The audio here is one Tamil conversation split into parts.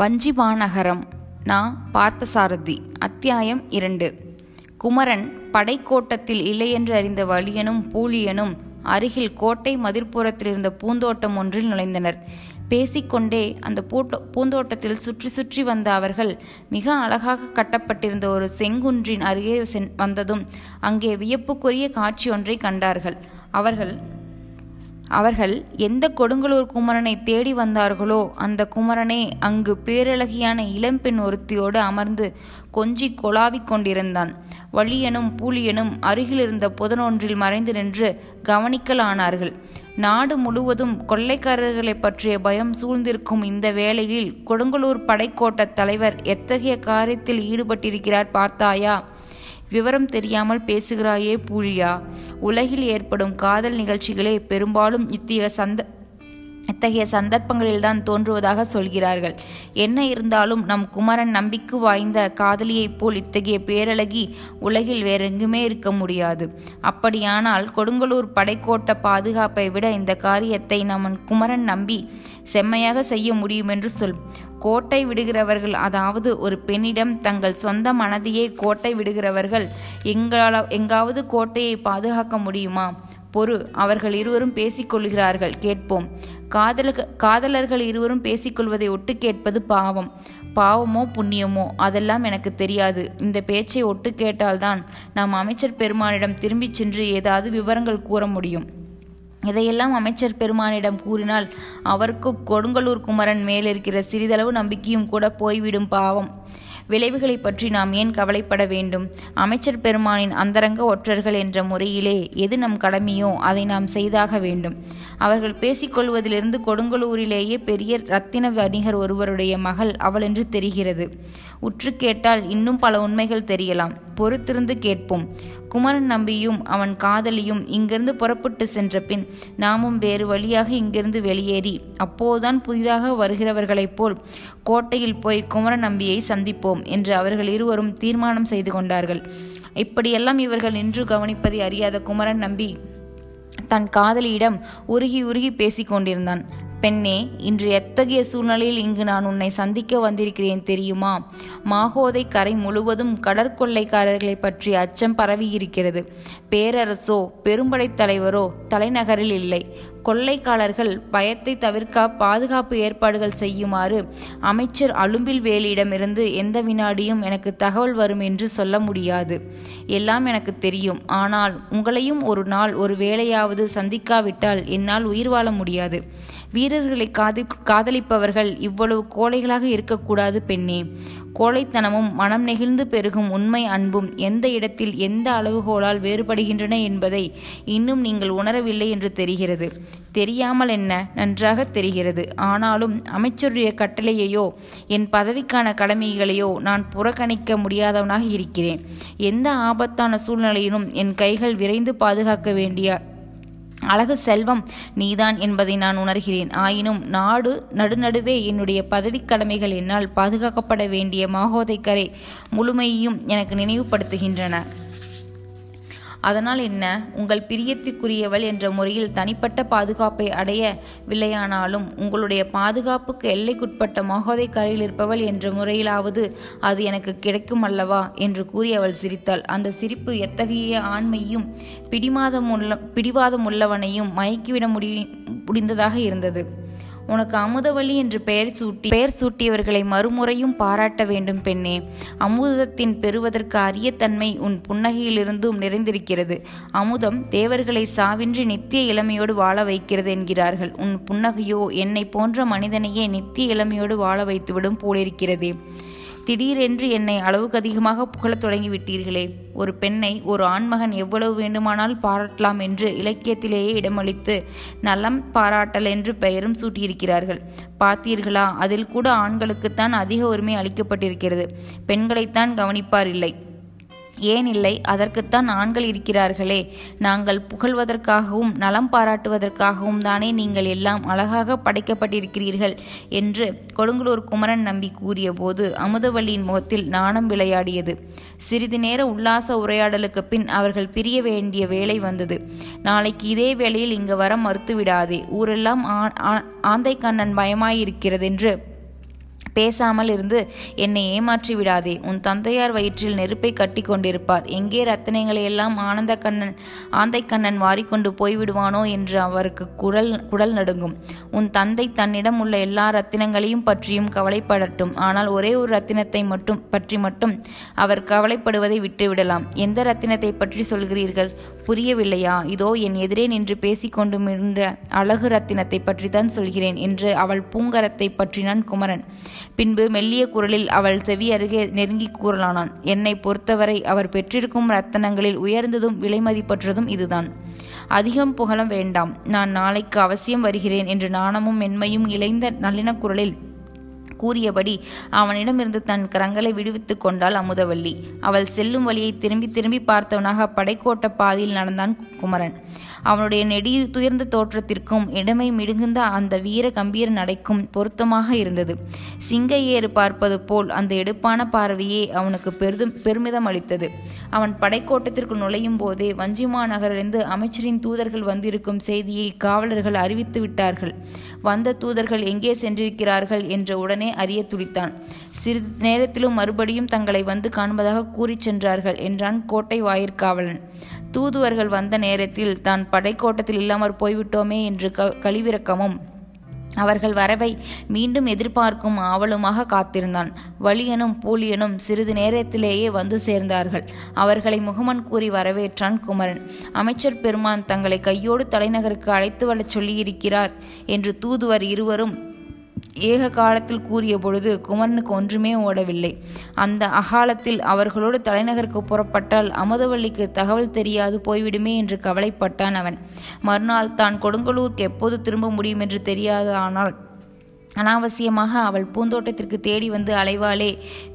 வஞ்சிபாநகரம் நா பார்த்தசாரதி அத்தியாயம் இரண்டு குமரன் படைக்கோட்டத்தில் இல்லையென்று அறிந்த வலியனும் பூழியனும் அருகில் கோட்டை இருந்த பூந்தோட்டம் ஒன்றில் நுழைந்தனர் பேசிக்கொண்டே அந்த பூட்டோ பூந்தோட்டத்தில் சுற்றி சுற்றி வந்த அவர்கள் மிக அழகாக கட்டப்பட்டிருந்த ஒரு செங்குன்றின் அருகே சென் வந்ததும் அங்கே வியப்புக்குரிய காட்சி ஒன்றை கண்டார்கள் அவர்கள் அவர்கள் எந்த கொடுங்கலூர் குமரனை தேடி வந்தார்களோ அந்த குமரனே அங்கு பேரழகியான இளம்பெண் ஒருத்தியோடு அமர்ந்து கொஞ்சி கொலாவிக் கொண்டிருந்தான் வள்ளியனும் பூலியனும் அருகிலிருந்த புதனொன்றில் மறைந்து நின்று கவனிக்கலானார்கள் நாடு முழுவதும் கொள்ளைக்காரர்களை பற்றிய பயம் சூழ்ந்திருக்கும் இந்த வேளையில் கொடுங்கலூர் படைக்கோட்டத் தலைவர் எத்தகைய காரியத்தில் ஈடுபட்டிருக்கிறார் பார்த்தாயா விவரம் தெரியாமல் பேசுகிறாயே பூழியா உலகில் ஏற்படும் காதல் நிகழ்ச்சிகளே பெரும்பாலும் இத்தகைய சந்த இத்தகைய சந்தர்ப்பங்களில்தான் தோன்றுவதாக சொல்கிறார்கள் என்ன இருந்தாலும் நம் குமரன் நம்பிக்கு வாய்ந்த காதலியைப் போல் இத்தகைய பேரழகி உலகில் வேறெங்குமே இருக்க முடியாது அப்படியானால் கொடுங்கலூர் படைக்கோட்ட பாதுகாப்பை விட இந்த காரியத்தை நமன் குமரன் நம்பி செம்மையாக செய்ய முடியும் என்று சொல் கோட்டை விடுகிறவர்கள் அதாவது ஒரு பெண்ணிடம் தங்கள் சொந்த மனதையே கோட்டை விடுகிறவர்கள் எங்களால் எங்காவது கோட்டையை பாதுகாக்க முடியுமா பொறு அவர்கள் இருவரும் பேசிக்கொள்கிறார்கள் கேட்போம் காதல காதலர்கள் இருவரும் பேசிக்கொள்வதை ஒட்டு கேட்பது பாவம் பாவமோ புண்ணியமோ அதெல்லாம் எனக்கு தெரியாது இந்த பேச்சை ஒட்டு கேட்டால்தான் நாம் அமைச்சர் பெருமானிடம் திரும்பிச் சென்று ஏதாவது விவரங்கள் கூற முடியும் இதையெல்லாம் அமைச்சர் பெருமானிடம் கூறினால் அவருக்கு கொடுங்கலூர் குமரன் மேலிருக்கிற சிறிதளவு நம்பிக்கையும் கூட போய்விடும் பாவம் விளைவுகளை பற்றி நாம் ஏன் கவலைப்பட வேண்டும் அமைச்சர் பெருமானின் அந்தரங்க ஒற்றர்கள் என்ற முறையிலே எது நம் கடமையோ அதை நாம் செய்தாக வேண்டும் அவர்கள் பேசிக்கொள்வதிலிருந்து கொடுங்கலூரிலேயே பெரிய ரத்தின வணிகர் ஒருவருடைய மகள் அவள் என்று தெரிகிறது உற்று கேட்டால் இன்னும் பல உண்மைகள் தெரியலாம் பொறுத்திருந்து கேட்போம் குமரன் நம்பியும் அவன் காதலியும் இங்கிருந்து புறப்பட்டு சென்ற பின் நாமும் வேறு வழியாக இங்கிருந்து வெளியேறி அப்போதுதான் புதிதாக வருகிறவர்களைப் போல் கோட்டையில் போய் குமரன் நம்பியை சந்திப்போம் போவோம் என்று அவர்கள் இருவரும் தீர்மானம் செய்து கொண்டார்கள் இப்படியெல்லாம் இவர்கள் நின்று கவனிப்பதை அறியாத குமரன் நம்பி தன் காதலியிடம் உருகி உருகி பேசிக் கொண்டிருந்தான் பெண்ணே இன்று எத்தகைய சூழ்நிலையில் இங்கு நான் உன்னை சந்திக்க வந்திருக்கிறேன் தெரியுமா மாகோதை கரை முழுவதும் கடற்கொள்ளைக்காரர்களை பற்றி அச்சம் பரவியிருக்கிறது பேரரசோ பெரும்படை தலைவரோ தலைநகரில் இல்லை கொள்ளைக்காரர்கள் பயத்தை தவிர்க்க பாதுகாப்பு ஏற்பாடுகள் செய்யுமாறு அமைச்சர் அலும்பில் வேலியிடமிருந்து எந்த வினாடியும் எனக்கு தகவல் வரும் என்று சொல்ல முடியாது எல்லாம் எனக்கு தெரியும் ஆனால் உங்களையும் ஒரு நாள் ஒரு வேலையாவது சந்திக்காவிட்டால் என்னால் உயிர் வாழ முடியாது வீரர்களை காதி காதலிப்பவர்கள் இவ்வளவு கோழைகளாக இருக்கக்கூடாது பெண்ணே கோழைத்தனமும் மனம் நெகிழ்ந்து பெருகும் உண்மை அன்பும் எந்த இடத்தில் எந்த அளவுகோலால் வேறுபடுகின்றன என்பதை இன்னும் நீங்கள் உணரவில்லை என்று தெரிகிறது தெரியாமல் என்ன நன்றாக தெரிகிறது ஆனாலும் அமைச்சருடைய கட்டளையையோ என் பதவிக்கான கடமைகளையோ நான் புறக்கணிக்க முடியாதவனாக இருக்கிறேன் எந்த ஆபத்தான சூழ்நிலையிலும் என் கைகள் விரைந்து பாதுகாக்க வேண்டிய அழகு செல்வம் நீதான் என்பதை நான் உணர்கிறேன் ஆயினும் நாடு நடுநடுவே என்னுடைய பதவிக் கடமைகள் என்னால் பாதுகாக்கப்பட வேண்டிய மாகோதைக்கரை முழுமையையும் எனக்கு நினைவுபடுத்துகின்றன அதனால் என்ன உங்கள் பிரியத்திற்குரியவள் என்ற முறையில் தனிப்பட்ட பாதுகாப்பை அடையவில்லையானாலும் உங்களுடைய பாதுகாப்புக்கு எல்லைக்குட்பட்ட மகோதை கரையில் இருப்பவள் என்ற முறையிலாவது அது எனக்கு கிடைக்கும் அல்லவா என்று கூறி அவள் சிரித்தாள் அந்த சிரிப்பு எத்தகைய ஆண்மையும் பிடிமாதம் உள்ள பிடிவாதம் உள்ளவனையும் மயக்கிவிட முடி முடிந்ததாக இருந்தது உனக்கு அமுதவழி என்று பெயர் சூட்டி பெயர் சூட்டியவர்களை மறுமுறையும் பாராட்ட வேண்டும் பெண்ணே அமுதத்தின் பெறுவதற்கு அரிய தன்மை உன் புன்னகையிலிருந்தும் நிறைந்திருக்கிறது அமுதம் தேவர்களை சாவின்றி நித்திய இளமையோடு வாழ வைக்கிறது என்கிறார்கள் உன் புன்னகையோ என்னை போன்ற மனிதனையே நித்திய இளமையோடு வாழ வைத்துவிடும் போலிருக்கிறதே திடீரென்று என்னை அளவுக்கு அதிகமாக புகழத் தொடங்கிவிட்டீர்களே ஒரு பெண்ணை ஒரு ஆண்மகன் எவ்வளவு வேண்டுமானால் பாராட்டலாம் என்று இலக்கியத்திலேயே இடமளித்து நலம் பாராட்டல் என்று பெயரும் சூட்டியிருக்கிறார்கள் பார்த்தீர்களா அதில் கூட ஆண்களுக்குத்தான் அதிக உரிமை அளிக்கப்பட்டிருக்கிறது பெண்களைத்தான் கவனிப்பார் இல்லை ஏன் இல்லை அதற்குத்தான் ஆண்கள் இருக்கிறார்களே நாங்கள் புகழ்வதற்காகவும் நலம் பாராட்டுவதற்காகவும் தானே நீங்கள் எல்லாம் அழகாக படைக்கப்பட்டிருக்கிறீர்கள் என்று கொடுங்கலூர் குமரன் நம்பி கூறியபோது அமுதவள்ளியின் முகத்தில் நாணம் விளையாடியது சிறிது நேர உல்லாச உரையாடலுக்கு பின் அவர்கள் பிரிய வேண்டிய வேலை வந்தது நாளைக்கு இதே வேளையில் இங்கு வர மறுத்துவிடாதே ஊரெல்லாம் ஆந்தை கண்ணன் என்று பேசாமல் இருந்து என்னை ஏமாற்றி விடாதே உன் தந்தையார் வயிற்றில் நெருப்பை கட்டி கொண்டிருப்பார் எங்கே ரத்தனைகளை எல்லாம் ஆனந்த கண்ணன் ஆந்தைக்கண்ணன் வாரிக்கொண்டு போய்விடுவானோ என்று அவருக்கு குரல் குடல் நடுங்கும் உன் தந்தை தன்னிடம் உள்ள எல்லா ரத்தினங்களையும் பற்றியும் கவலைப்படட்டும் ஆனால் ஒரே ஒரு ரத்தினத்தை மட்டும் பற்றி மட்டும் அவர் கவலைப்படுவதை விட்டுவிடலாம் எந்த ரத்தினத்தை பற்றி சொல்கிறீர்கள் புரியவில்லையா இதோ என் எதிரே நின்று பேசிக்கொண்டுமிருந்த அழகு ரத்தினத்தை பற்றித்தான் சொல்கிறேன் என்று அவள் பூங்கரத்தை பற்றினான் குமரன் பின்பு மெல்லிய குரலில் அவள் செவி அருகே நெருங்கி கூறலானான் என்னை பொறுத்தவரை அவர் பெற்றிருக்கும் ரத்தனங்களில் உயர்ந்ததும் விலைமதிப்பற்றதும் இதுதான் அதிகம் புகழ வேண்டாம் நான் நாளைக்கு அவசியம் வருகிறேன் என்று நாணமும் மென்மையும் இழைந்த நளின குரலில் கூறியபடி அவனிடமிருந்து தன் கரங்களை விடுவித்து கொண்டாள் அமுதவல்லி அவள் செல்லும் வழியை திரும்பி திரும்பி பார்த்தவனாக படைக்கோட்ட பாதையில் நடந்தான் குமரன் அவனுடைய நெடி துயர்ந்த தோற்றத்திற்கும் இடமை மிடுகுந்த அந்த வீர கம்பீர நடைக்கும் பொருத்தமாக இருந்தது சிங்க ஏறு பார்ப்பது போல் அந்த எடுப்பான பார்வையே அவனுக்கு பெரிதும் பெருமிதம் அளித்தது அவன் படைக்கோட்டத்திற்குள் நுழையும் போதே வஞ்சிமா நகரிலிருந்து அமைச்சரின் தூதர்கள் வந்திருக்கும் செய்தியை காவலர்கள் அறிவித்து விட்டார்கள் வந்த தூதர்கள் எங்கே சென்றிருக்கிறார்கள் என்ற உடனே உடனே அறிய துடித்தான் சிறிது நேரத்திலும் மறுபடியும் தங்களை வந்து காண்பதாக கூறிச் சென்றார்கள் என்றான் கோட்டை வாயிற்காவலன் தூதுவர்கள் வந்த நேரத்தில் தான் படைக்கோட்டத்தில் இல்லாமற் போய்விட்டோமே என்று க கழிவிறக்கமும் அவர்கள் வரவை மீண்டும் எதிர்பார்க்கும் ஆவலுமாக காத்திருந்தான் வலியனும் பூலியனும் சிறிது நேரத்திலேயே வந்து சேர்ந்தார்கள் அவர்களை முகமன் கூறி வரவேற்றான் குமரன் அமைச்சர் பெருமான் தங்களை கையோடு தலைநகருக்கு அழைத்து வரச் சொல்லியிருக்கிறார் என்று தூதுவர் இருவரும் ஏக காலத்தில் கூறிய பொழுது குமரனுக்கு ஒன்றுமே ஓடவில்லை அந்த அகாலத்தில் அவர்களோடு தலைநகருக்கு புறப்பட்டால் அமுதவள்ளிக்கு தகவல் தெரியாது போய்விடுமே என்று கவலைப்பட்டான் அவன் மறுநாள் தான் கொடுங்கலூருக்கு எப்போது திரும்ப முடியும் என்று தெரியாத ஆனால் அனாவசியமாக அவள் பூந்தோட்டத்திற்கு தேடி வந்து அலைவாளே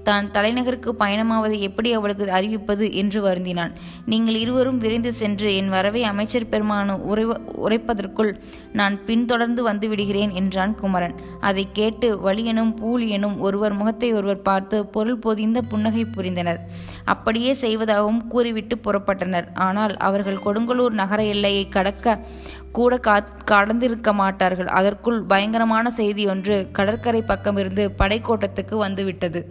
தான் தலைநகருக்கு பயணமாவதை எப்படி அவளுக்கு அறிவிப்பது என்று வருந்தினான் நீங்கள் இருவரும் விரைந்து சென்று என் வரவை அமைச்சர் பெருமானு உரை உரைப்பதற்குள் நான் பின்தொடர்ந்து வந்து விடுகிறேன் என்றான் குமரன் அதை கேட்டு வலியனும் பூலியனும் ஒருவர் முகத்தை ஒருவர் பார்த்து பொருள் பொதிந்த புன்னகை புரிந்தனர் அப்படியே செய்வதாகவும் கூறிவிட்டு புறப்பட்டனர் ஆனால் அவர்கள் கொடுங்கலூர் நகர எல்லையை கடக்க கூட கா கடந்திருக்க மாட்டார்கள் அதற்குள் பயங்கரமான செய்தி ஒன்று கடற்கரை பக்கமிருந்து படைக்கோட்டத்துக்கு வந்துவிட்டது